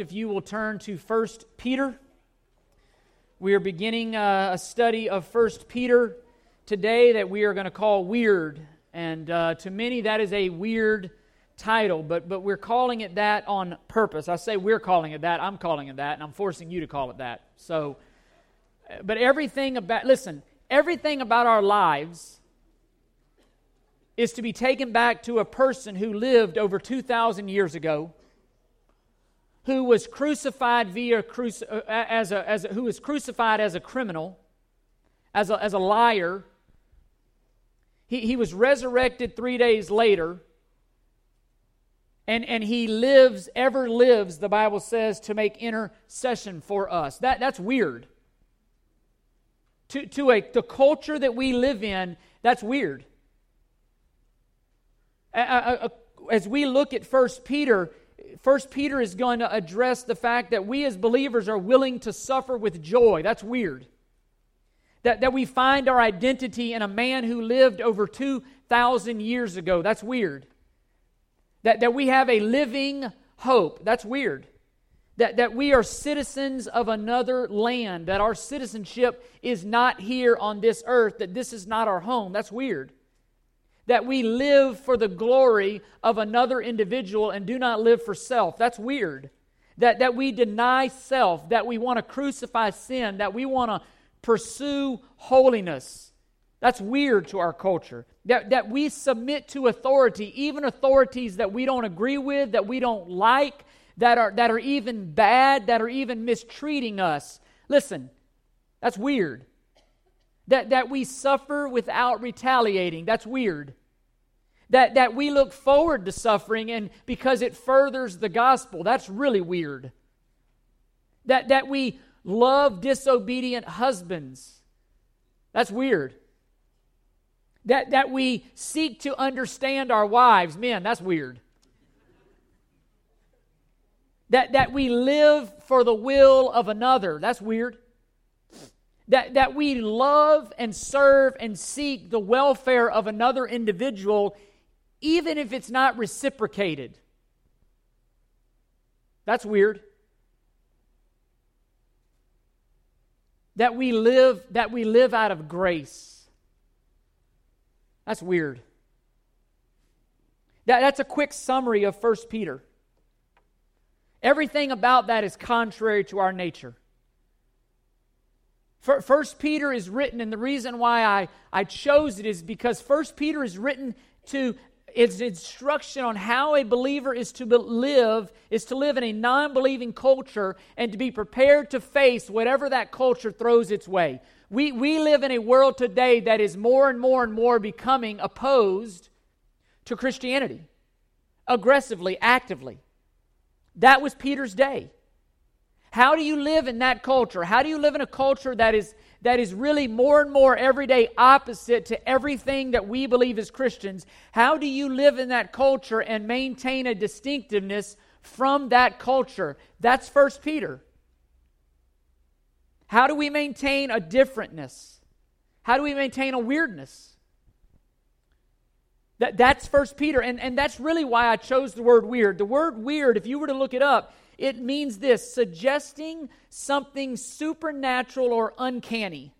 if you will turn to 1 Peter. We are beginning uh, a study of 1 Peter today that we are going to call Weird. And uh, to many, that is a weird title, but, but we're calling it that on purpose. I say we're calling it that, I'm calling it that, and I'm forcing you to call it that. So, but everything about, listen, everything about our lives is to be taken back to a person who lived over 2,000 years ago, who was crucified via cruci- uh, as a, as a, who was crucified as a criminal, as a, as a liar. He, he was resurrected three days later and, and he lives, ever lives, the Bible says, to make intercession for us. That, that's weird. To, to a, the culture that we live in, that's weird. As we look at First Peter, First Peter is going to address the fact that we as believers are willing to suffer with joy. That's weird. That, that we find our identity in a man who lived over 2,000 years ago. That's weird that, that we have a living hope. That's weird. That, that we are citizens of another land, that our citizenship is not here on this earth, that this is not our home. That's weird. That we live for the glory of another individual and do not live for self. That's weird. That, that we deny self, that we want to crucify sin, that we want to pursue holiness. That's weird to our culture. That, that we submit to authority, even authorities that we don't agree with, that we don't like, that are, that are even bad, that are even mistreating us. Listen, that's weird. That, that we suffer without retaliating, that's weird. That, that we look forward to suffering and because it furthers the gospel, that's really weird. That, that we love disobedient husbands, that's weird. That, that we seek to understand our wives. Men, that's weird. That, that we live for the will of another. That's weird. That, that we love and serve and seek the welfare of another individual, even if it's not reciprocated. That's weird. That we live, that we live out of grace that's weird. That, that's a quick summary of 1 Peter. Everything about that is contrary to our nature. First Peter is written, and the reason why I, I chose it is because First Peter is written to its instruction on how a believer is to live is to live in a non-believing culture and to be prepared to face whatever that culture throws its way we, we live in a world today that is more and more and more becoming opposed to Christianity, aggressively, actively. That was Peter's day. How do you live in that culture? How do you live in a culture that is, that is really more and more every day opposite to everything that we believe as Christians? How do you live in that culture and maintain a distinctiveness from that culture? That's First Peter. How do we maintain a differentness? How do we maintain a weirdness? That, that's First Peter, and, and that's really why I chose the word weird. The word weird, if you were to look it up, it means this suggesting something supernatural or uncanny.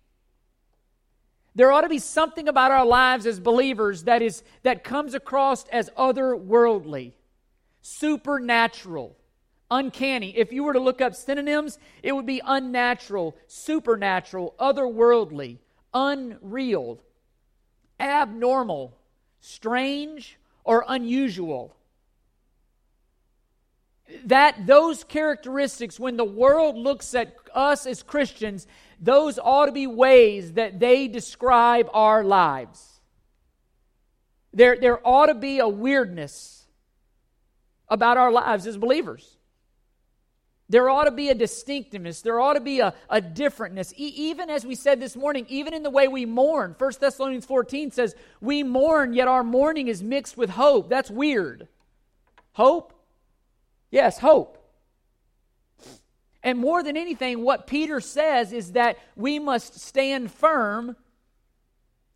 There ought to be something about our lives as believers that is that comes across as otherworldly, supernatural uncanny. If you were to look up synonyms, it would be unnatural, supernatural, otherworldly, unreal, abnormal, strange, or unusual. That those characteristics, when the world looks at us as Christians, those ought to be ways that they describe our lives. There, there ought to be a weirdness about our lives as believers. There ought to be a distinctiveness. There ought to be a, a differentness. E- even as we said this morning, even in the way we mourn. 1 Thessalonians 14 says, We mourn, yet our mourning is mixed with hope. That's weird. Hope? Yes, hope. And more than anything, what Peter says is that we must stand firm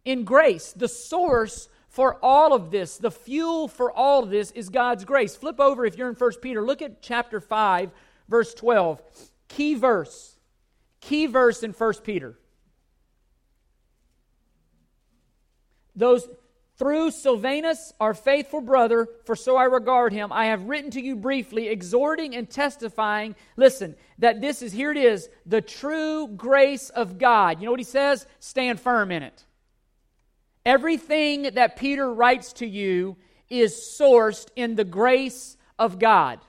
in grace. The source for all of this, the fuel for all of this is God's grace. Flip over if you're in 1 Peter. Look at chapter 5, verse 12. Key verse. Key verse in 1 Peter. Those through Silvanus, our faithful brother, for so I regard him, I have written to you briefly, exhorting and testifying, listen, that this is, here it is, the true grace of God. You know what he says? Stand firm in it. Everything that Peter writes to you is sourced in the grace of God.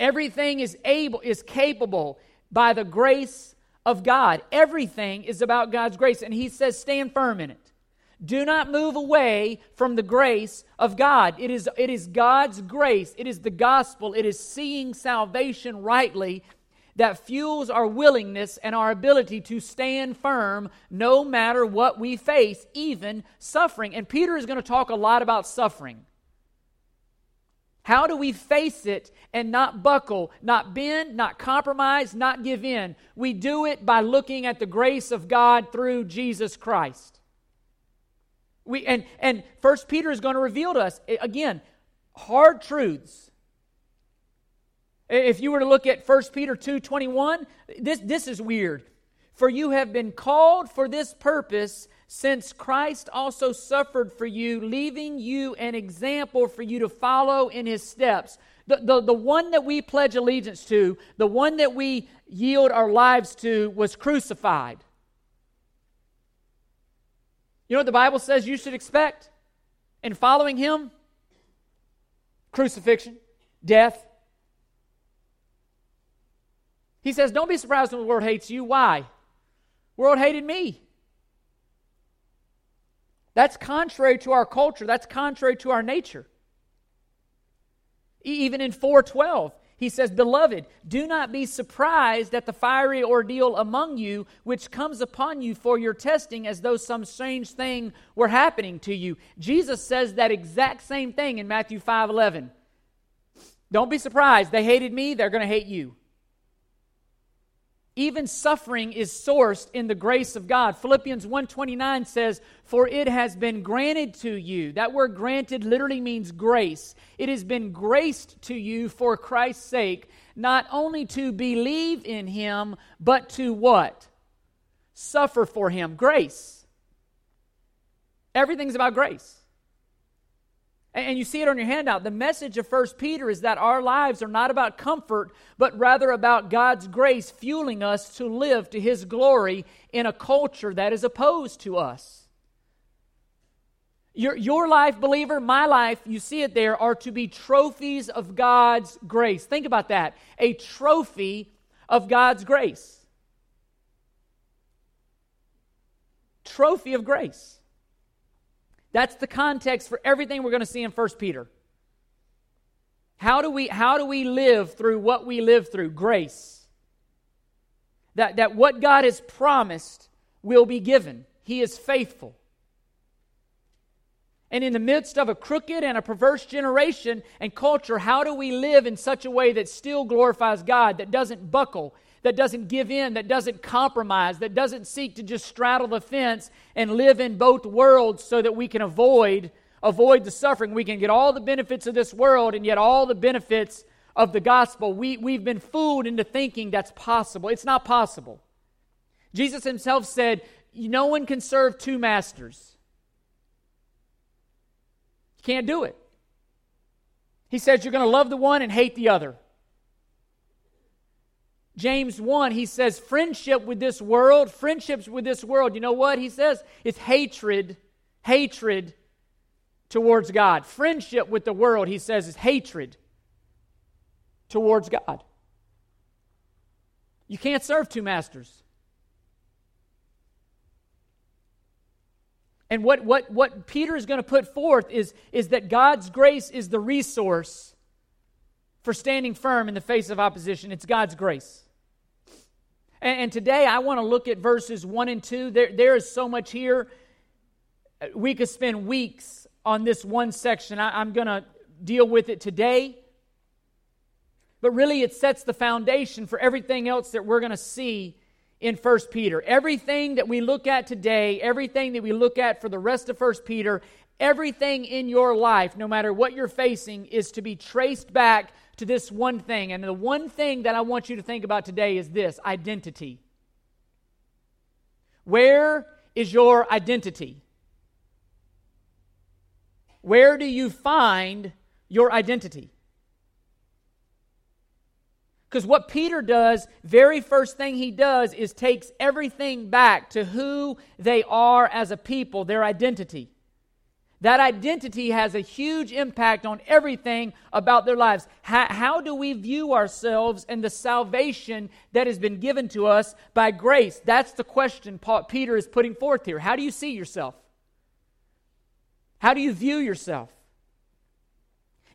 Everything is able, is capable by the grace of God. Everything is about God's grace. And he says, stand firm in it. Do not move away from the grace of God. It is, it is God's grace, it is the gospel, it is seeing salvation rightly that fuels our willingness and our ability to stand firm no matter what we face, even suffering. And Peter is going to talk a lot about suffering. How do we face it and not buckle, not bend, not compromise, not give in? We do it by looking at the grace of God through Jesus Christ. We, and, and First Peter is going to reveal to us, again, hard truths. If you were to look at 1 Peter 2.21, this, this is weird. For you have been called for this purpose, since Christ also suffered for you, leaving you an example for you to follow in his steps. The, the, the one that we pledge allegiance to, the one that we yield our lives to, was crucified. You know what the Bible says you should expect in following Him? Crucifixion, death. He says, Don't be surprised when the world hates you. Why? The world hated me. That's contrary to our culture. That's contrary to our nature. Even in 412, he says, Beloved, do not be surprised at the fiery ordeal among you, which comes upon you for your testing, as though some strange thing were happening to you. Jesus says that exact same thing in Matthew 5 11. Don't be surprised. They hated me, they're going to hate you. Even suffering is sourced in the grace of God. Philippians 1:29 says, "For it has been granted to you." That word granted literally means grace. It has been graced to you for Christ's sake, not only to believe in him, but to what? Suffer for him. Grace. Everything's about grace. And you see it on your handout. The message of 1 Peter is that our lives are not about comfort, but rather about God's grace fueling us to live to His glory in a culture that is opposed to us. Your, your life, believer, my life, you see it there, are to be trophies of God's grace. Think about that. A trophy of God's grace. Trophy of grace. That's the context for everything we're going to see in 1 Peter. How do we, how do we live through what we live through? Grace. That, that what God has promised will be given. He is faithful. And in the midst of a crooked and a perverse generation and culture, how do we live in such a way that still glorifies God, that doesn't buckle, that doesn't give in, that doesn't compromise, that doesn't seek to just straddle the fence and live in both worlds so that we can avoid avoid the suffering. We can get all the benefits of this world and yet all the benefits of the gospel. We, we've been fooled into thinking that's possible. It's not possible. Jesus himself said, No one can serve two masters. You can't do it. He says you're going to love the one and hate the other. James 1, he says, friendship with this world, friendships with this world, you know what he says? It's hatred, hatred towards God. Friendship with the world, he says, is hatred towards God. You can't serve two masters. And what, what, what Peter is going to put forth is, is that God's grace is the resource for standing firm in the face of opposition. It's God's grace. And, and today I want to look at verses 1 and 2. There, there is so much here. We could spend weeks on this one section. I, I'm going to deal with it today. But really, it sets the foundation for everything else that we're going to see in 1 Peter. Everything that we look at today, everything that we look at for the rest of 1 Peter, everything in your life, no matter what you're facing, is to be traced back to this one thing. And the one thing that I want you to think about today is this identity. Where is your identity? Where do you find your identity? Because what Peter does, very first thing he does is takes everything back to who they are as a people, their identity. That identity has a huge impact on everything about their lives. How, how, do we view ourselves and the salvation that has been given to us by grace? That's the question Paul, Peter is putting forth here. How do you see yourself? How do you view yourself?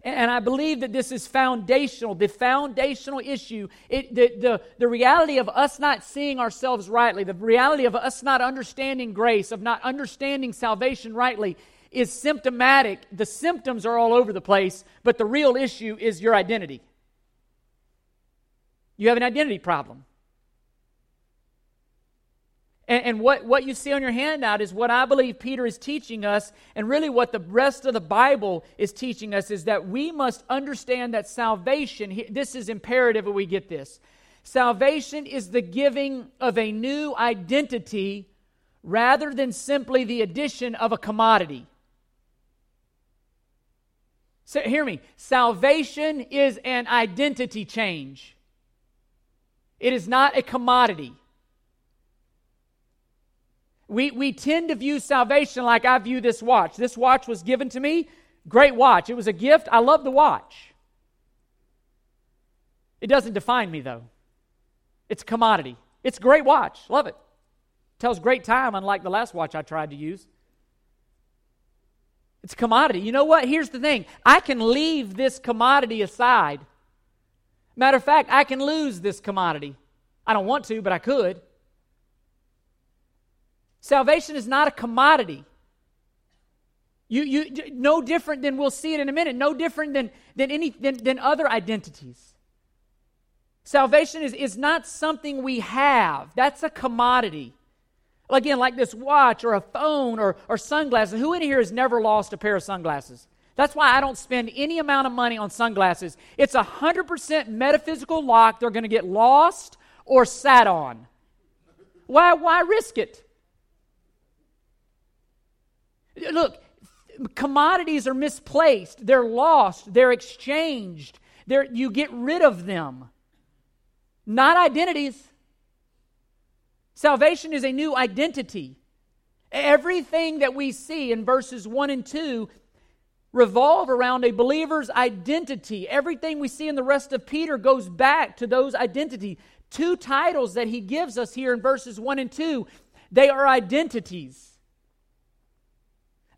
And I believe that this is foundational, the foundational issue. It, the, the, the reality of us not seeing ourselves rightly, the reality of us not understanding grace, of not understanding salvation rightly, is symptomatic. The symptoms are all over the place, but the real issue is your identity. You have an identity problem. And, and, what, what you see on your handout is what I believe Peter is teaching us, and really what the rest of the Bible is teaching us is that we must understand that salvation, this is imperative that we get this. Salvation is the giving of a new identity rather than simply the addition of a commodity. So, hear me. Salvation is an identity change, it is not a commodity. We, we tend to view salvation like I view this watch. This watch was given to me. Great watch. It was a gift. I love the watch. It doesn't define me, though. It's a commodity. It's a great watch. Love it. Tells great time, unlike the last watch I tried to use. It's a commodity. You know what? Here's the thing I can leave this commodity aside. Matter of fact, I can lose this commodity. I don't want to, but I could. Salvation is not a commodity. You, you, no different than we'll see it in a minute, no different than, than, any, than, than other identities. Salvation is, is not something we have, that's a commodity. Again, like this watch or a phone or, or sunglasses. Who in here has never lost a pair of sunglasses? That's why I don't spend any amount of money on sunglasses. It's a 100% metaphysical lock. They're going to get lost or sat on. Why, why risk it? Look, commodities are misplaced, they're lost, they're exchanged, they're, you get rid of them. Not identities. Salvation is a new identity. Everything that we see in verses 1 and 2 revolve around a believer's identity. Everything we see in the rest of Peter goes back to those identity. Two titles that he gives us here in verses 1 and 2, they are identities.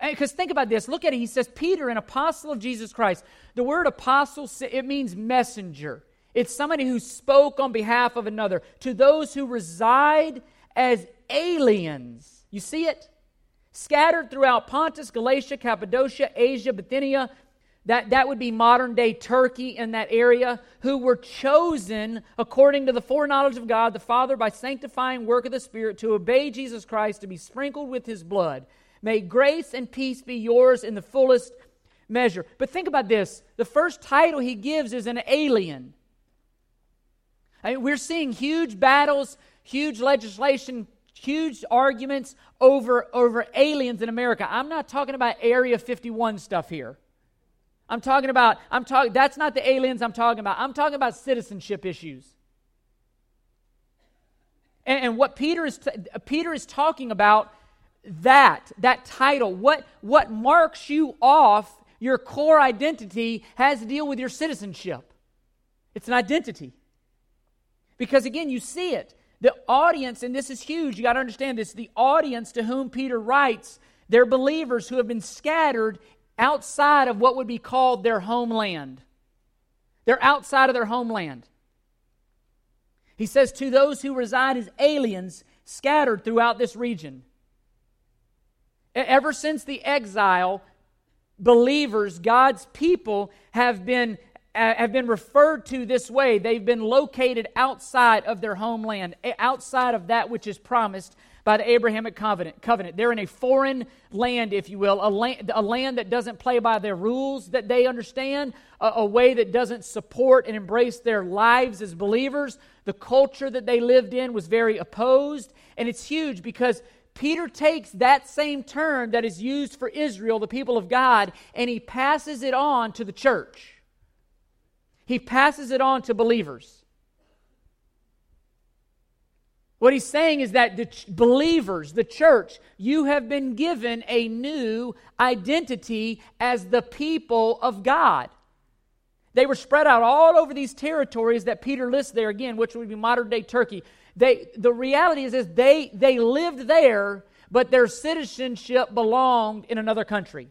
Because think about this. Look at it. He says, Peter, an apostle of Jesus Christ. The word apostle, it means messenger. It's somebody who spoke on behalf of another. To those who reside as aliens. You see it? Scattered throughout Pontus, Galatia, Cappadocia, Asia, Bithynia. That, that would be modern day Turkey in that area, who were chosen according to the foreknowledge of God the Father by sanctifying work of the Spirit to obey Jesus Christ, to be sprinkled with his blood. May grace and peace be yours in the fullest measure. But think about this the first title he gives is an alien. I mean, we're seeing huge battles, huge legislation, huge arguments over, over aliens in America. I'm not talking about Area 51 stuff here. I'm talking about, I'm talking, that's not the aliens I'm talking about. I'm talking about citizenship issues. And, and what Peter is, t- Peter is talking about that, that title, what, what marks you off your core identity has to deal with your citizenship. It's an identity. Because again, you see it. The audience, and this is huge, you got to understand this the audience to whom Peter writes, they're believers who have been scattered outside of what would be called their homeland. They're outside of their homeland. He says, To those who reside as aliens scattered throughout this region. Ever since the exile, believers, God's people, have been, Uh, have been referred to this way. They've been located outside of their homeland, eh, outside of that which is promised by the Abrahamic covenant. covenant. They're in a foreign land, if you will, a land, a land that doesn't play by their rules that they understand, a, a way that doesn't support and embrace their lives as believers. The culture that they lived in was very opposed. And it's huge because Peter takes that same term that is used for Israel, the people of God, and he passes it on to the church. He passes it on to believers. What he's saying is that the ch- believers, the church, you have been given a new identity as the people of God. They were spread out all over these territories that Peter lists there again, which would be modern day Turkey. They, the reality is, is they, they lived there, but their citizenship belonged in another country.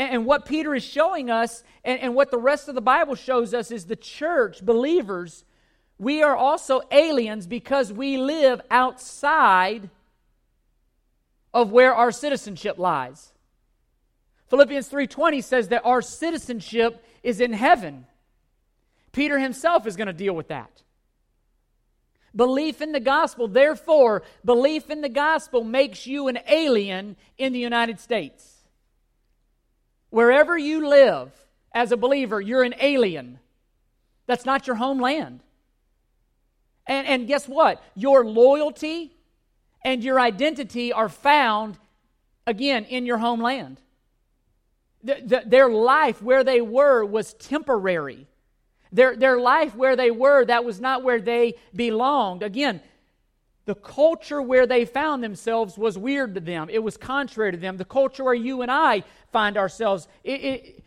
And, and what Peter is showing us, and, and what the rest of the Bible shows us, is the church, believers, we are also aliens because we live outside of where our citizenship lies. Philippians 3:20 says that our citizenship is in heaven. Peter himself is going to deal with that. Belief in the gospel, therefore, belief in the gospel makes you an alien in the United States. Wherever you live as a believer, you're an alien. That's not your homeland. And, and guess what? Your loyalty and your identity are found, again, in your homeland. The, the, their life where they were was temporary. Their, their life where they were, that was not where they belonged. Again, the culture where they found themselves was weird to them. It was contrary to them. The culture where you and I find ourselves, it, it,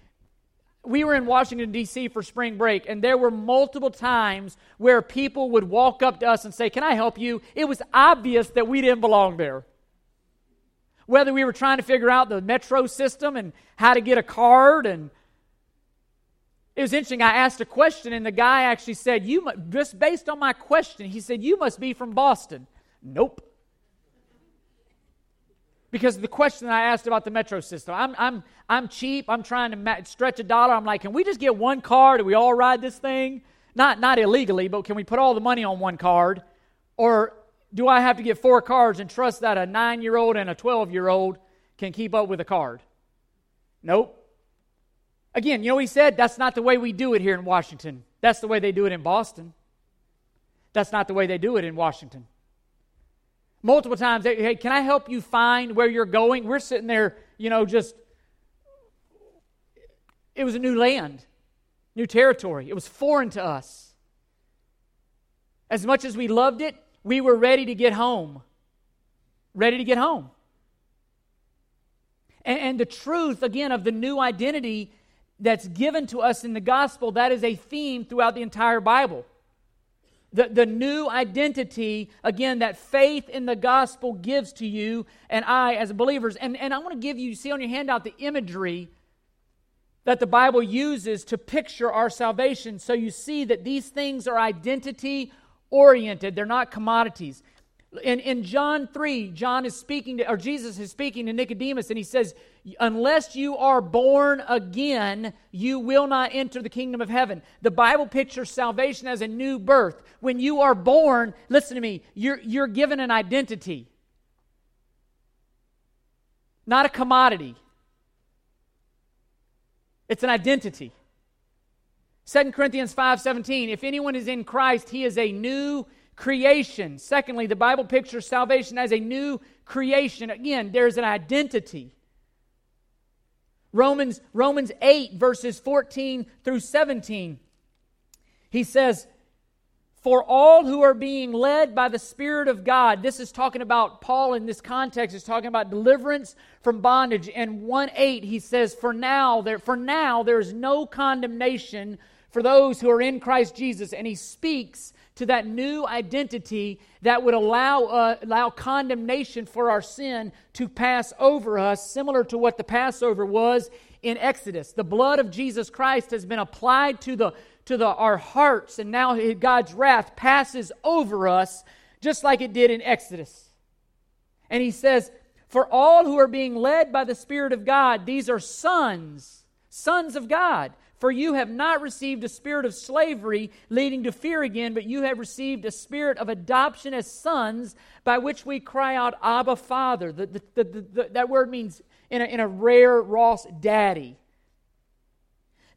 we were in Washington, D.C. for spring break, and there were multiple times where people would walk up to us and say, Can I help you? It was obvious that we didn't belong there. Whether we were trying to figure out the metro system and how to get a card, and it was interesting. I asked a question, and the guy actually said, "You just based on my question, he said, You must be from Boston. Nope because the question I asked about the metro system. I'm, I'm, I'm cheap. I'm trying to ma- stretch a dollar. I'm like, can we just get one card and we all ride this thing? Not, not illegally, but can we put all the money on one card? Or do I have to get four cards and trust that a nine year old and a 12 year old can keep up with a card? Nope. Again, you know he said? That's not the way we do it here in Washington. That's the way they do it in Boston. That's not the way they do it in Washington multiple times, hey, can I help you find where you're going? We're sitting there, you know, just, it was a new land, new territory. It was foreign to us. As much as we loved it, we were ready to get home. Ready to get home. And, and the truth, again, of the new identity that's given to us in the gospel, that is a theme throughout the entire Bible the, the new identity, again, that faith in the gospel gives to you and I as believers. And, and I want to give you, see on your handout, the imagery that the Bible uses to picture our salvation. So you see that these things are identity oriented, they're not commodities. In, in John 3, John is speaking to, or Jesus is speaking to Nicodemus, and he says, Unless you are born again, you will not enter the kingdom of heaven. The Bible pictures salvation as a new birth. When you are born, listen to me, you're, you're given an identity, not a commodity. It's an identity. 2 Corinthians 5:17 If anyone is in Christ he is a new creation. Secondly, the Bible pictures salvation as a new creation. Again, there's an identity. Romans, Romans 8, verses 14 through 17. He says, For all who are being led by the Spirit of God, this is talking about Paul in this context, is talking about deliverance from bondage. And 1 8, he says, For now, there, for now there is no condemnation for those who are in Christ Jesus. And he speaks to that new identity that would allow, uh, allow condemnation for our sin to pass over us, similar to what the Passover was in Exodus. The blood of Jesus Christ has been applied to, the, to the, our hearts, and now God's wrath passes over us just like it did in Exodus. And he says, For all who are being led by the Spirit of God, these are sons, sons of God. For you have not received a spirit of slavery leading to fear again, but you have received a spirit of adoption as sons, by which we cry out, Abba, Father. The, the, the, that word means, in a, in a rare Ross, daddy.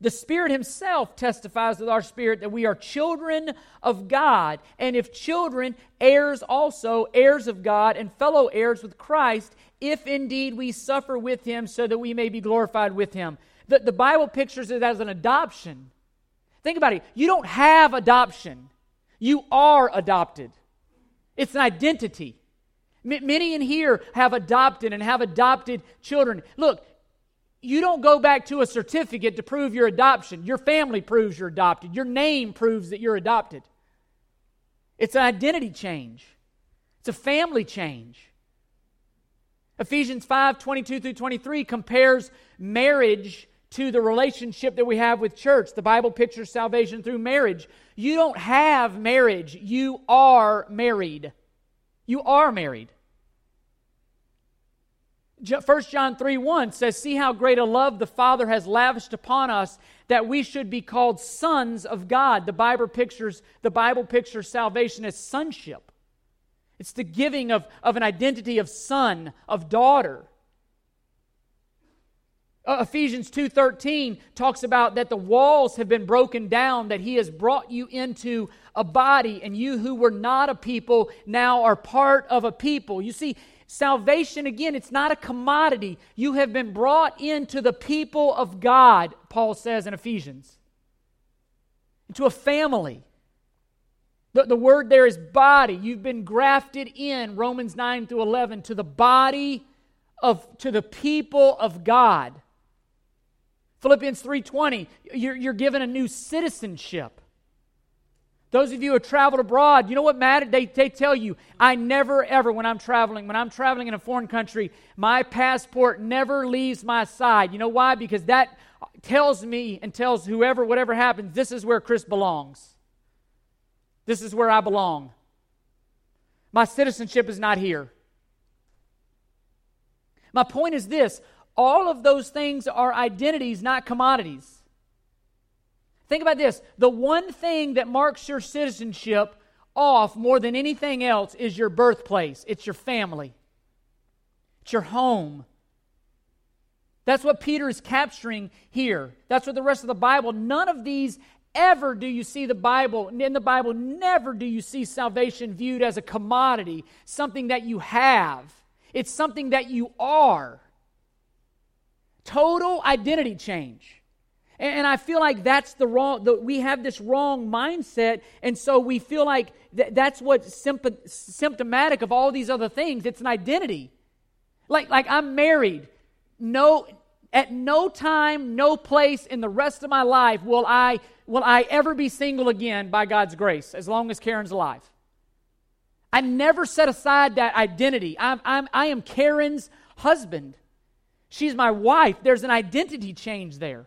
The Spirit Himself testifies with our spirit that we are children of God, and if children, heirs also, heirs of God, and fellow heirs with Christ, if indeed we suffer with Him, so that we may be glorified with Him. The, the Bible pictures it as an adoption. Think about it. You don't have adoption, you are adopted. It's an identity. M- many in here have adopted and have adopted children. Look, you don't go back to a certificate to prove your adoption. Your family proves you're adopted. Your name proves that you're adopted. It's an identity change, it's a family change. Ephesians 5 22 through 23 compares marriage to the relationship that we have with church. The Bible pictures salvation through marriage. You don't have marriage, you are married. You are married. 1 John 3 1 says, See how great a love the Father has lavished upon us that we should be called sons of God. The Bible pictures, the Bible pictures salvation as sonship. It's the giving of, of an identity of son, of daughter. Uh, Ephesians 2:13 talks about that the walls have been broken down that he has brought you into a body and you who were not a people now are part of a people. You see, salvation again, it's not a commodity. You have been brought into the people of God, Paul says in Ephesians. Into a family. The, the word there is body. You've been grafted in, Romans 9 through 11, to the body of to the people of God. Philippians 3:20, you're, you're given a new citizenship. Those of you who have traveled abroad, you know what matters? They, they tell you, I never ever, when I'm traveling, when I'm traveling in a foreign country, my passport never leaves my side. You know why? Because that tells me and tells whoever, whatever happens, this is where Chris belongs. This is where I belong. My citizenship is not here. My point is this all of those things are identities, not commodities. Think about this the one thing that marks your citizenship off more than anything else is your birthplace, it's your family, it's your home. That's what Peter is capturing here. That's what the rest of the Bible, none of these ever do you see the Bible, in the Bible, never do you see salvation viewed as a commodity, something that you have. It's something that you are. Total identity change. And I feel like that's the wrong, the, we have this wrong mindset, and so we feel like th- that's what's symp- symptomatic of all these other things. It's an identity. Like, like I'm married. No, at no time, no place in the rest of my life will I, will I ever be single again by God's grace, as long as Karen's alive. I never set aside that identity. I'm, I'm, I am Karen's husband. She's my wife. There's an identity change there.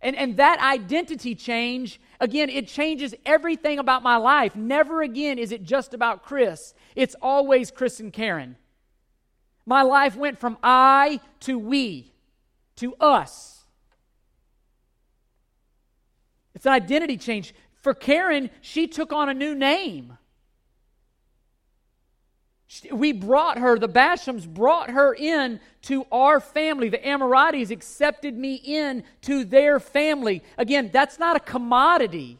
And, and that identity change, again, it changes everything about my life. Never again is it just about Chris, it's always Chris and Karen. My life went from I to we to us. It's an identity change. For Karen, she took on a new name. We brought her, the Bashams brought her in to our family. The Amorites accepted me in to their family. Again, that's not a commodity.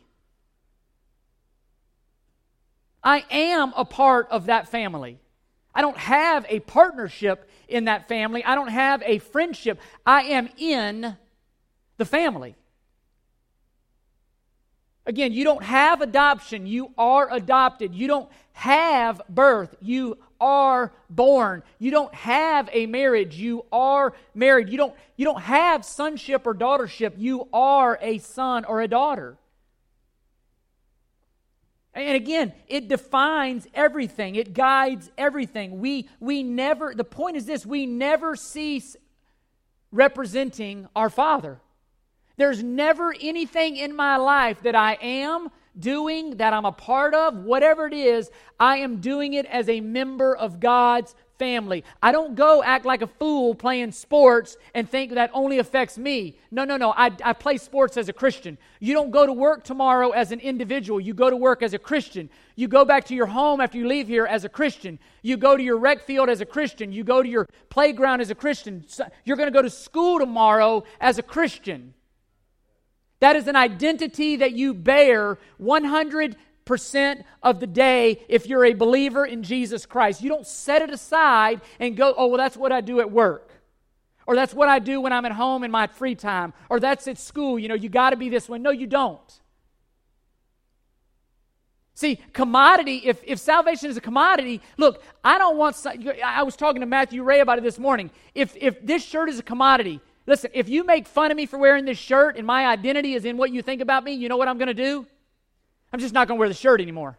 I am a part of that family. I don't have a partnership in that family. I don't have a friendship. I am in the family. Again, you don't have adoption, you are adopted. You don't have birth, you are born. You don't have a marriage, you are married. You don't, you don't have sonship or daughtership, you are a son or a daughter. And again, it defines everything. It guides everything. We we never the point is this, we never cease representing our Father. There's never anything in my life that I am doing, that I'm a part of, whatever it is, I am doing it as a member of God's family. I don't go act like a fool playing sports and think that only affects me. No, no, no. I, I play sports as a Christian. You don't go to work tomorrow as an individual. You go to work as a Christian. You go back to your home after you leave here as a Christian. You go to your rec field as a Christian. You go to your playground as a Christian. You're going to go to school tomorrow as a Christian. That is an identity that you bear 100 percent of the day if you're a believer in Jesus Christ. You don't set it aside and go, oh, well, that's what I do at work. Or that's what I do when I'm at home in my free time. Or that's at school. You know, you got to be this way. No, you don't. See, commodity, if, if salvation is a commodity, look, I don't want, I was talking to Matthew Ray about it this morning. If, if this shirt is a commodity, listen, if you make fun of me for wearing this shirt and my identity is in what you think about me, you know what I'm going to do? I'm just not going to wear the shirt anymore.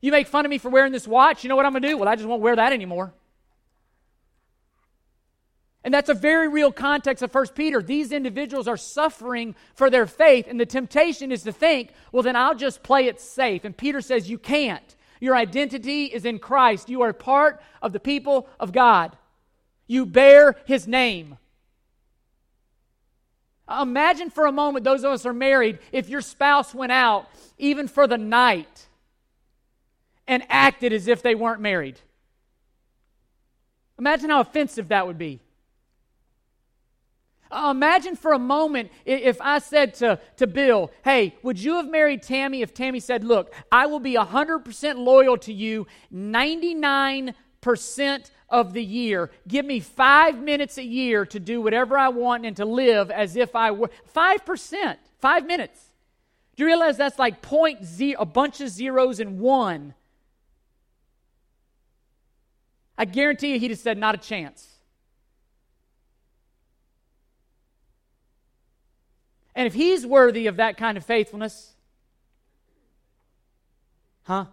You make fun of me for wearing this watch, you know what I'm going to do? Well, I just won't wear that anymore. And that's a very real context of 1 Peter. These individuals are suffering for their faith, and the temptation is to think, well, then I'll just play it safe. And Peter says, you can't. Your identity is in Christ. You are part of the people of God. You bear his name. Imagine for a moment, those of us who are married, if your spouse went out, even for the night, and acted as if they weren't married. Imagine how offensive that would be. Imagine for a moment if I said to, to Bill, Hey, would you have married Tammy if Tammy said, Look, I will be 100% loyal to you 99% of the year. Give me five minutes a year to do whatever I want and to live as if I were. 5%, five minutes. Do you realize that's like point zero, a bunch of zeros and one? I guarantee you he'd have said, not a chance. And if he's worthy of that kind of faithfulness, huh?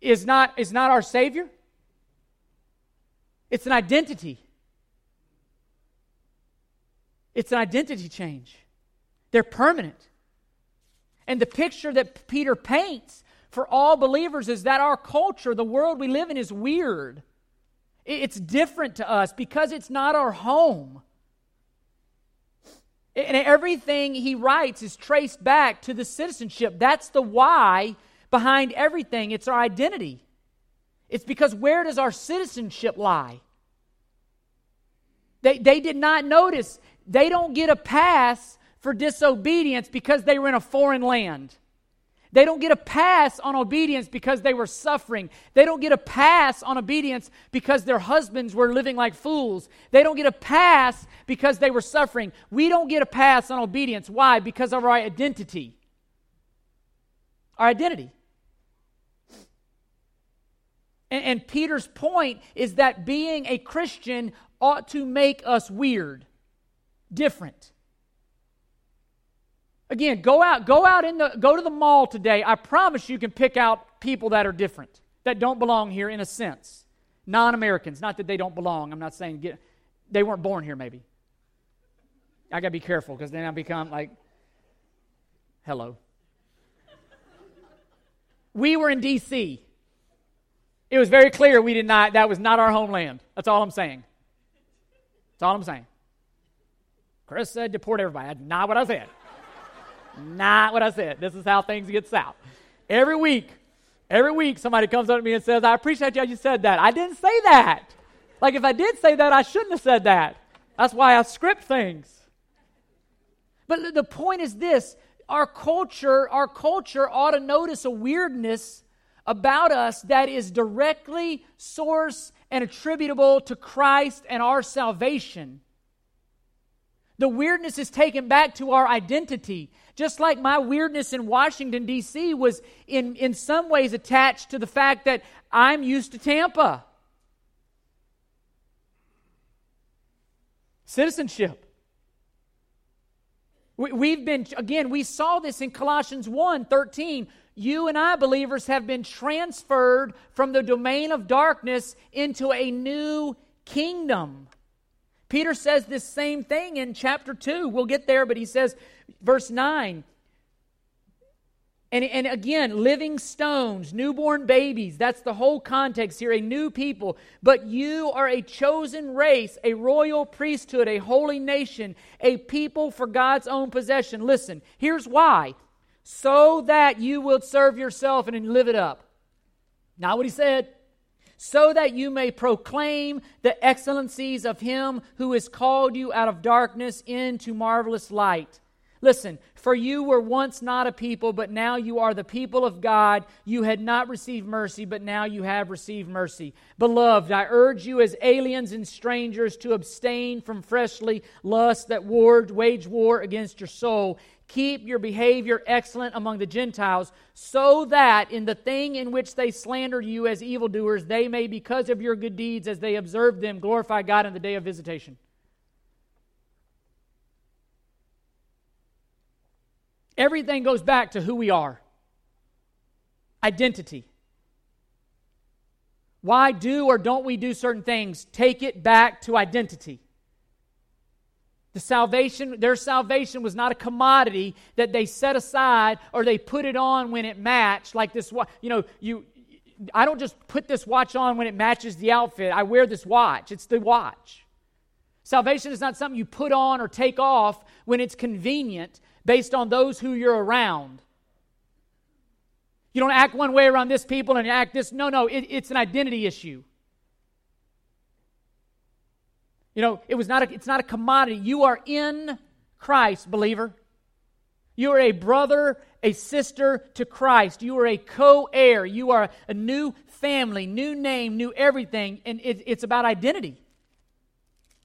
Is not, is not our Savior? It's an identity. It's an identity change. They're permanent. And the picture that Peter paints for all believers is that our culture, the world we live in, is weird. It's different to us because it's not our home. And everything he writes is traced back to the citizenship. That's the why behind everything. It's our identity. It's because where does our citizenship lie? They, they did not notice. They don't get a pass for disobedience because they were in a foreign land. They don't get a pass on obedience because they were suffering. They don't get a pass on obedience because their husbands were living like fools. They don't get a pass because they were suffering. We don't get a pass on obedience. Why? Because of our identity. Our identity. And, and Peter's point is that being a Christian ought to make us weird, different. Again, go out, go out in the go to the mall today. I promise you can pick out people that are different, that don't belong here in a sense. Non-Americans, not that they don't belong. I'm not saying get, they weren't born here maybe. I got to be careful because then I become like hello. we were in DC. It was very clear we did not, that was not our homeland. That's all I'm saying. That's all I'm saying. Chris said deport everybody. That's not what I said. not what I said. This is how things get south. Every week, every week, somebody comes up to me and says, I appreciate you, you said that. I didn't say that. Like, if I did say that, I shouldn't have said that. That's why I script things. But the point is this our culture, our culture ought to notice a weirdness about us that is directly source and attributable to Christ and our salvation. The weirdness is taken back to our identity. Just like my weirdness in Washington, D.C. was in, in some ways attached to the fact that I'm used to Tampa. Citizenship. We, have been, again, we saw this in Colossians 1 13 you and I, believers, have been transferred from the domain of darkness into a new kingdom. Peter says this same thing in chapter 2. We'll get there, but he says, verse 9, And, and again, living stones, newborn babies, that's the whole context here, a new people. But you are a chosen race, a royal priesthood, a holy nation, a people for God's own possession. Listen, here's why so that you will serve yourself and live it up. Not what he said. So that you may proclaim the excellencies of him who has called you out of darkness into marvelous light. Listen, for you were once not a people, but now you are the people of God. You had not received mercy, but now you have received mercy. Beloved, I urge you as aliens and strangers to abstain from freshly lust that war, wage war against your soul. Keep your behavior excellent among the Gentiles, so that in the thing in which they slander you as evildoers, they may, because of your good deeds as they observe them, glorify God in the day of visitation. Everything goes back to who we are identity. Why do or don't we do certain things? Take it back to identity. The salvation, their salvation was not a commodity that they set aside or they put it on when it matched, like this. You know, you. I don't just put this watch on when it matches the outfit. I wear this watch. It's the watch. Salvation is not something you put on or take off when it's convenient based on those who you're around. You don't act one way around this people and act this. No, no, it, it's an identity issue. You know, it was not a, it's not a commodity. You are in Christ, believer. You are a brother, a sister to Christ. You are a co heir. You are a new family, new name, new everything. And it, it's about identity.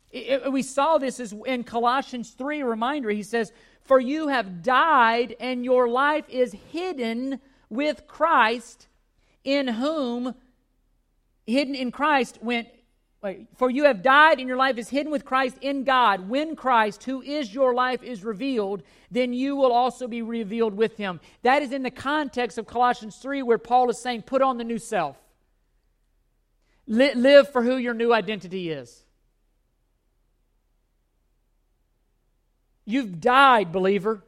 It, it, we saw this in Colossians 3, a reminder. He says, for you have died, and your life is hidden with Christ, in whom, hidden in Christ, went. For you have died, and your life is hidden with Christ in God. When Christ, who is your life, is revealed, then you will also be revealed with him. That is in the context of Colossians 3, where Paul is saying, Put on the new self. Live for who your new identity is. You've died, believer.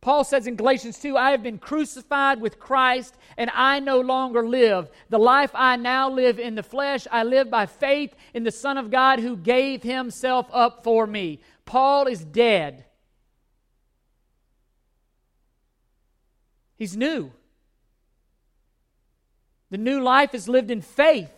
Paul says in Galatians 2 I have been crucified with Christ, and I no longer live. The life I now live in the flesh, I live by faith in the Son of God who gave himself up for me. Paul is dead. He's new. The new life is lived in faith.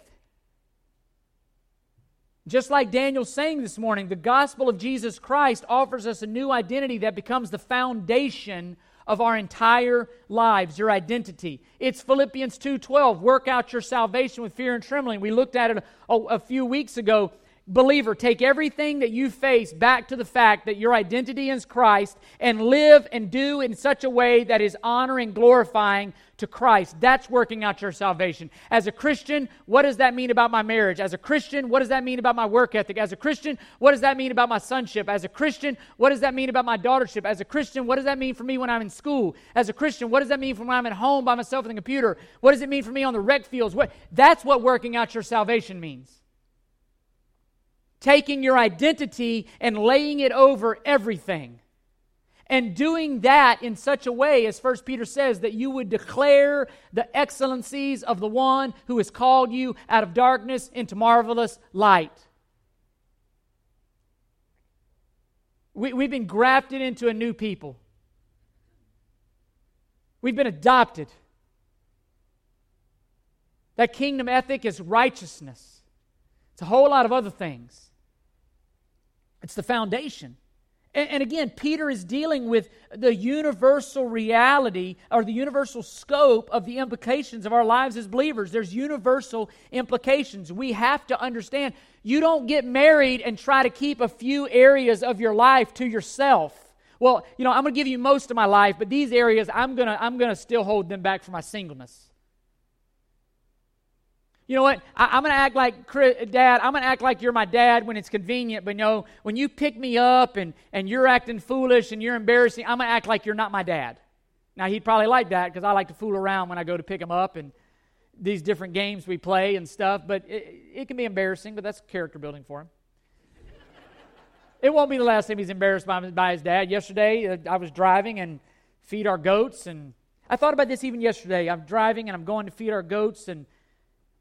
Just like Daniel's saying this morning, the gospel of Jesus Christ offers us a new identity that becomes the foundation of our entire lives, your identity. It's Philippians 2:12, work out your salvation with fear and trembling. We looked at it a, a few weeks ago believer, take everything that you face back to the fact that your identity is Christ and live and do in such a way that is honoring, glorifying to Christ. That's working out your salvation. As a Christian, what does that mean about my marriage? As a Christian, what does that mean about my work ethic? As a Christian, what does that mean about my sonship? As a Christian, what does that mean about my daughtership? As a Christian, what does that mean for me when I'm in school? As a Christian, what does that mean for when I'm at home by myself on the computer? What does it mean for me on the rec fields? What, that's what working out your salvation means taking your identity and laying it over everything. And doing that in such a way, as First Peter says, that you would declare the excellencies of the one who has called you out of darkness into marvelous light. We, we've been grafted into a new people. We've been adopted. That kingdom ethic is righteousness. It's a whole lot of other things. It's the foundation. And, and, again, Peter is dealing with the universal reality or the universal scope of the implications of our lives as believers. There's universal implications. We have to understand you don't get married and try to keep a few areas of your life to yourself. Well, you know, I'm going to give you most of my life, but these areas I'm going to I'm going to still hold them back for my singleness. You know what? I, am going to act like dad. I'm going to act like you're my dad when it's convenient. But you know, when you pick me up and, and you're acting foolish and you're embarrassing, I'm going to act like you're not my dad. Now, he'd probably like that because I like to fool around when I go to pick him up and these different games we play and stuff. But it, it can be embarrassing, but that's character building for him. it won't be the last time he's embarrassed by, by his dad. Yesterday, uh, I was driving and feed our goats. And I thought about this even yesterday. I'm driving and I'm going to feed our goats and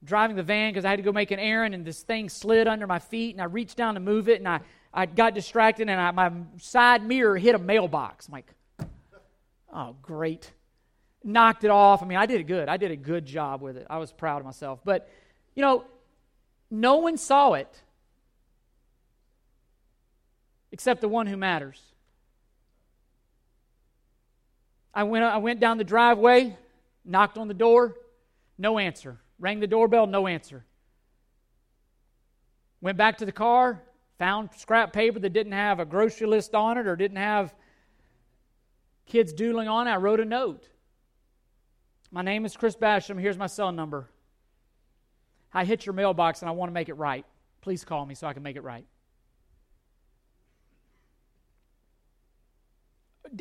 driving the van because I had to go make an errand, and this thing slid under my feet, and I reached down to move it, and I, I got distracted, and I, my side mirror hit a mailbox. I'm like, oh, great. Knocked it off. I mean, I did it good. I did a good job with it. I was proud of myself. But, you know, no one saw it except the one who matters. I went, I went down the driveway, knocked on the door, no answer. Rang the doorbell, no answer. Went back to the car, found scrap paper that didn't have a grocery list on it or didn't have kids doodling on it. I wrote a note. My name is Chris Basham. Here's my cell number. I hit your mailbox and I want to make it right. Please call me so I can make it right.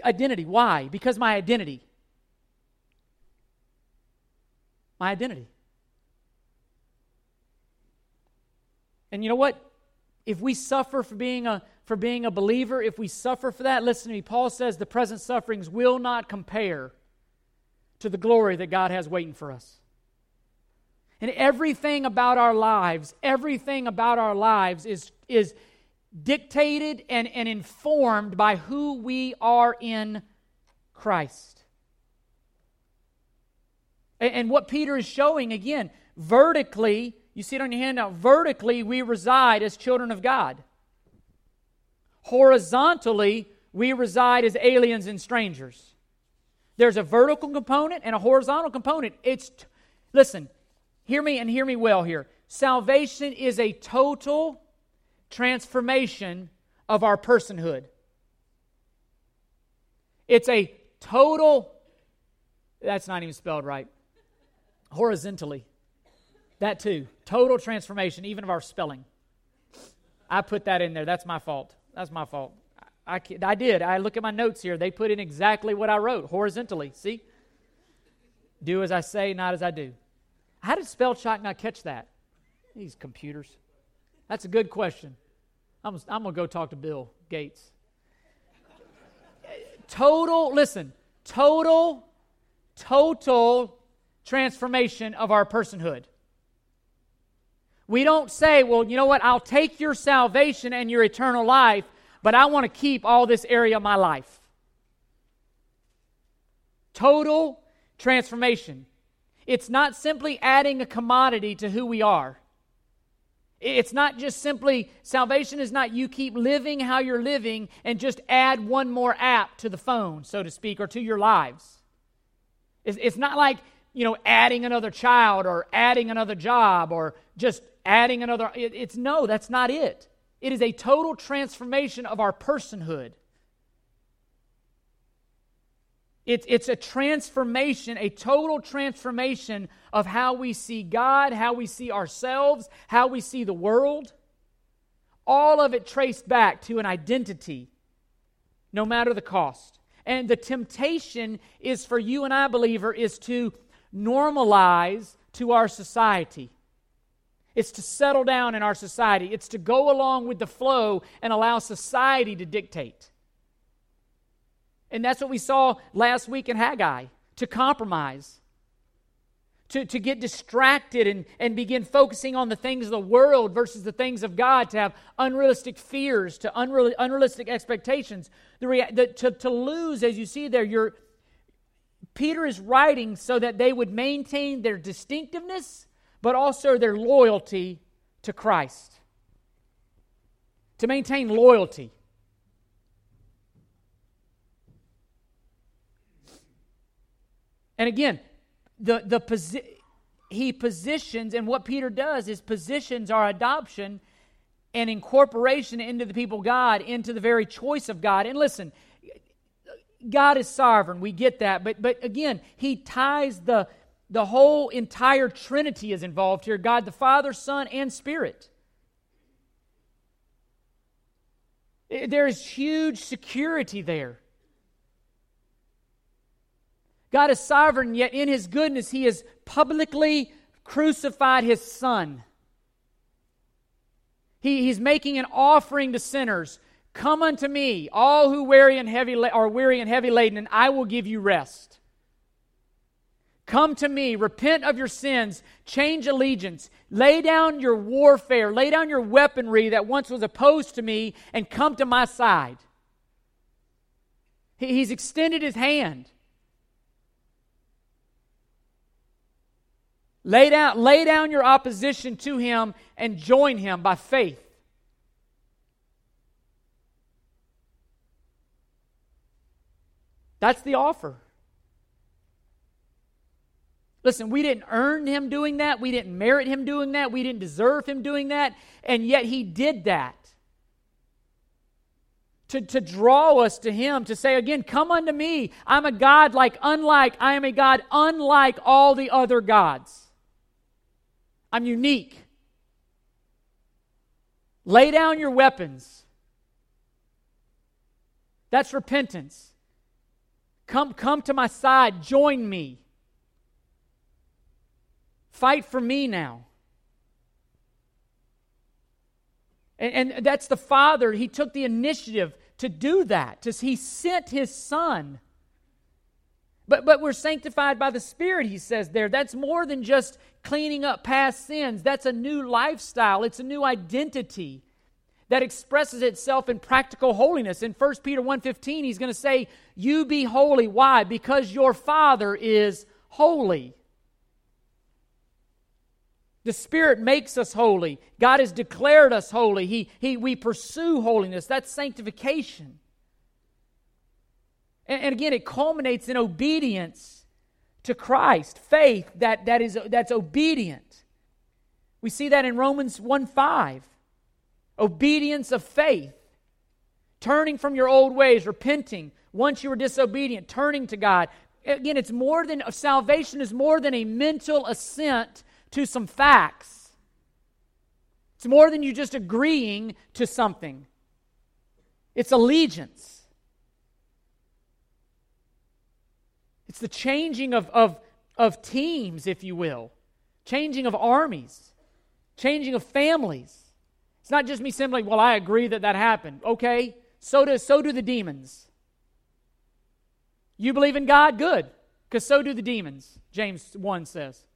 Identity. Why? Because my identity. My identity. And you know what? If we suffer for being a for being a believer, if we suffer for that, listen to me. Paul says the present sufferings will not compare to the glory that God has waiting for us. And everything about our lives, everything about our lives is, is dictated and, and informed by who we are in Christ. And, what Peter is showing, again, vertically, you see it on your handout, vertically, we reside as children of God. Horizontally, we reside as aliens and strangers. There's a vertical component and a horizontal component. It's, listen, hear me and hear me well here. Salvation is a total transformation of our personhood. It's a total, that's not even spelled right, horizontally. That too. Total transformation, even of our spelling. I put that in there. That's my fault. That's my fault. I, I did. I look at my notes here. They put in exactly what I wrote, horizontally. See? Do as I say, not as I do. How did spell check not catch that? These computers. That's a good question. I'm, I'm going to go talk to Bill Gates. Total, listen, total, total transformation of our personhood. We don't say, well, you know what, I'll take your salvation and your eternal life, but I want to keep all this area of my life. Total transformation. It's not simply adding a commodity to who we are. It's not just simply, salvation is not you keep living how you're living and just add one more app to the phone, so to speak, or to your lives. It's, not like, you know, adding another child or adding another job or just adding another. It, it's no, that's not it. It is a total transformation of our personhood. It's, it's a transformation, a total transformation of how we see God, how we see ourselves, how we see the world. All of it traced back to an identity, no matter the cost. And the temptation is for you and I, believer, is to normalize to our society. It's to settle down in our society. It's to go along with the flow and allow society to dictate. And that's what we saw last week in Haggai to compromise, to, to get distracted and, and begin focusing on the things of the world versus the things of God, to have unrealistic fears, to unreal, unrealistic expectations. The, rea- the, to, to lose, as you see there, your, Peter is writing so that they would maintain their distinctiveness but also their loyalty to Christ. To maintain loyalty. And again, the, the posi- he positions, and what Peter does is positions our adoption and incorporation into the people God, into the very choice of God. And listen, God is sovereign. We get that. But, but again, he ties the, the whole entire Trinity is involved here God the Father, Son, and Spirit. Eh, there is huge security there. God is sovereign, yet in His goodness, He has publicly crucified His Son. He, he's making an offering to sinners, Come unto me, all who weary and heavy are weary and heavy laden, and I will give you rest. Come to me, repent of your sins, change allegiance, lay down your warfare, lay down your weaponry that once was opposed to me, and come to my side. He's extended his hand. Lay down, lay down your opposition to him and join him by faith. That's the offer. Listen, we didn't earn him doing that. We didn't merit him doing that. We didn't deserve him doing that. And yet he did that. To, to draw us to him, to say again, Come unto me. I'm a God like unlike, I am a God unlike all the other gods. I'm unique. Lay down your weapons. That's repentance. Come, come to my side. Join me. Fight for me now. And, and that's the Father. He took the initiative to do that. To, he sent his Son. But, but we're sanctified by the Spirit, he says there. That's more than just cleaning up past sins. That's a new lifestyle, it's a new identity that expresses itself in practical holiness. In 1 Peter 1:15, he's going to say, "You be holy." Why? Because your Father is holy. The Spirit makes us holy. God has declared us holy. He, he, we pursue holiness. That's sanctification. And, and again, it culminates in obedience to Christ, faith that, that is, that's obedient. We see that in Romans 1 5. Obedience of faith. Turning from your old ways, repenting once you were disobedient, turning to God. Again, it's more than salvation is more than a mental assent to some facts. It's more than you just agreeing to something, it's allegiance. It's the changing of, of, of teams, if you will, changing of armies, changing of families. It's not just me simply, well, I agree that that happened. Okay, so do, so do the demons. You believe in God? Good, because so do the demons, James 1 says.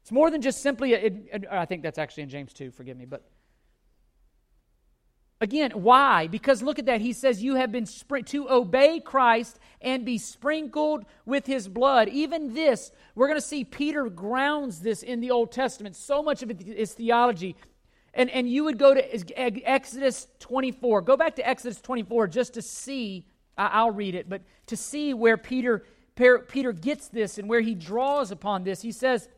It's more than just simply, I think that's actually in James 2, forgive me, but again, why? Because look at that. He says, You have been spring- to obey Christ and be sprinkled with his blood. Even this, we're going to see Peter grounds this in the Old Testament. So much of it is theology. And, and you would go to Exodus 24. Go back to Exodus 24 just to see, I'll read it, but to see where Peter, Peter gets this and where he draws upon this. He says,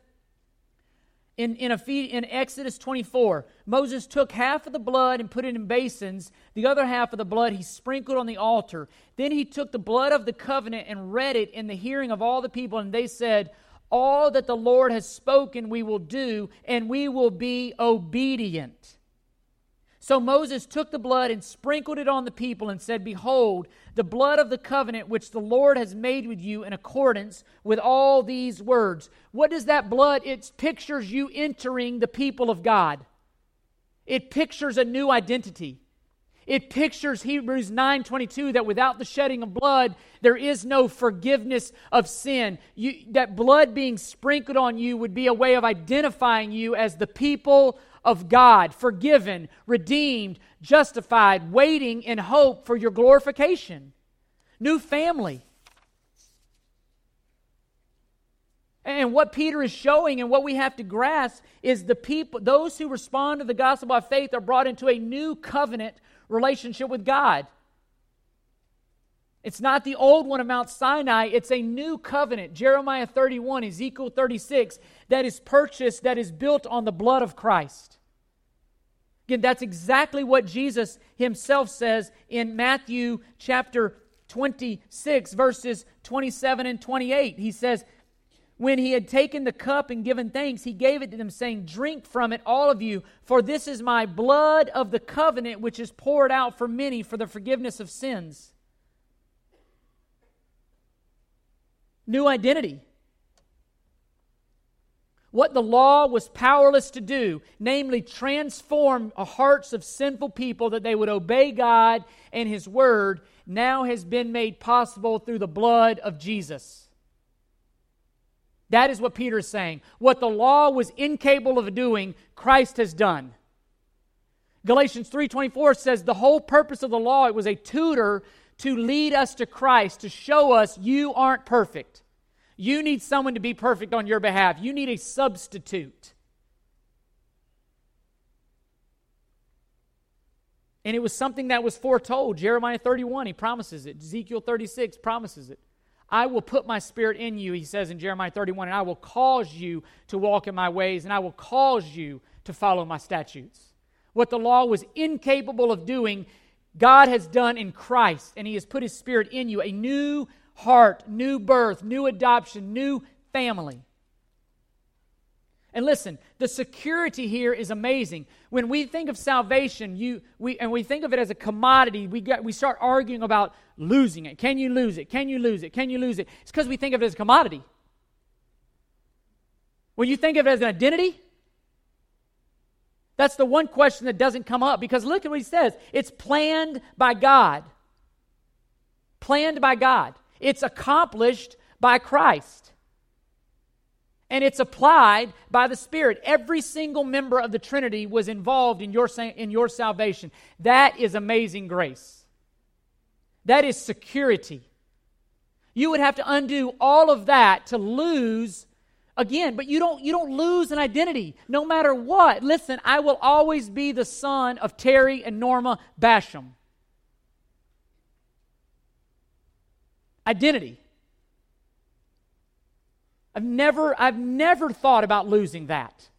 in, in, in Exodus 24, Moses took half of the blood and put it in basins. The other half of the blood he sprinkled on the altar. Then he took the blood of the covenant and read it in the hearing of all the people, and they said, All that the Lord has spoken we will do, and we will be obedient. So Moses took the blood and sprinkled it on the people and said, Behold, the blood of the covenant which the Lord has made with you in accordance with all these words. What does that blood? It pictures you entering the people of God. It pictures a new identity. It pictures Hebrews 9:22 that without the shedding of blood there is no forgiveness of sin. You, that blood being sprinkled on you would be a way of identifying you as the people of God, forgiven, redeemed, justified, waiting in hope for your glorification. New family. And what Peter is showing and what we have to grasp is the people, those who respond to the gospel by faith are brought into a new covenant relationship with God. It's not the old one of Mount Sinai, it's a new covenant. Jeremiah 31, Ezekiel 36, that is purchased, that is built on the blood of Christ. Again, that's exactly what Jesus himself says in Matthew chapter 26, verses 27 and 28. He says, When he had taken the cup and given thanks, he gave it to them, saying, Drink from it, all of you, for this is my blood of the covenant, which is poured out for many for the forgiveness of sins. New identity. what the law was powerless to do, namely transform the hearts of sinful people that they would obey God and His Word, now has been made possible through the blood of Jesus. That is what Peter is saying. What the law was incapable of doing, Christ has done. Galatians 3:24 says the whole purpose of the law it was a tutor to lead us to Christ, to show us you aren't perfect. You need someone to be perfect on your behalf. You need a substitute. And it was something that was foretold. Jeremiah 31, he promises it. Ezekiel 36 promises it. I will put my spirit in you, he says in Jeremiah 31, and I will cause you to walk in my ways, and I will cause you to follow my statutes. What the law was incapable of doing, God has done in Christ, and he has put his spirit in you, a new heart, new birth, new adoption, new family. And listen, the security here is amazing. When we think of salvation, you, we, and we think of it as a commodity, we, get, we start arguing about losing it. Can you lose it? Can you lose it? Can you lose it? It's because we think of it as a commodity. When you think of it as an identity, that's the one question that doesn't come up because look at what he says it's planned by God. Planned by God. It's accomplished by Christ. And it's applied by the Spirit. Every single member of the Trinity was involved in your, in your salvation. That is amazing grace. That is security. You would have to undo all of that to lose again but you don't you don't lose an identity no matter what listen i will always be the son of terry and norma basham identity. I've never, I've never thought about losing that.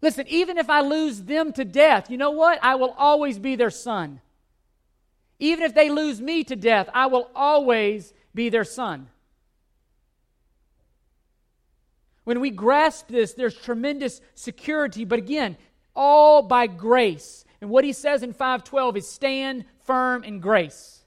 Listen, even if I lose them to death, you know what? I will always be their son. Even if they lose me to death, I will always be their son. When we grasp this, there's tremendous security, but again, all by grace. And what he says in 512 is stand firm in grace.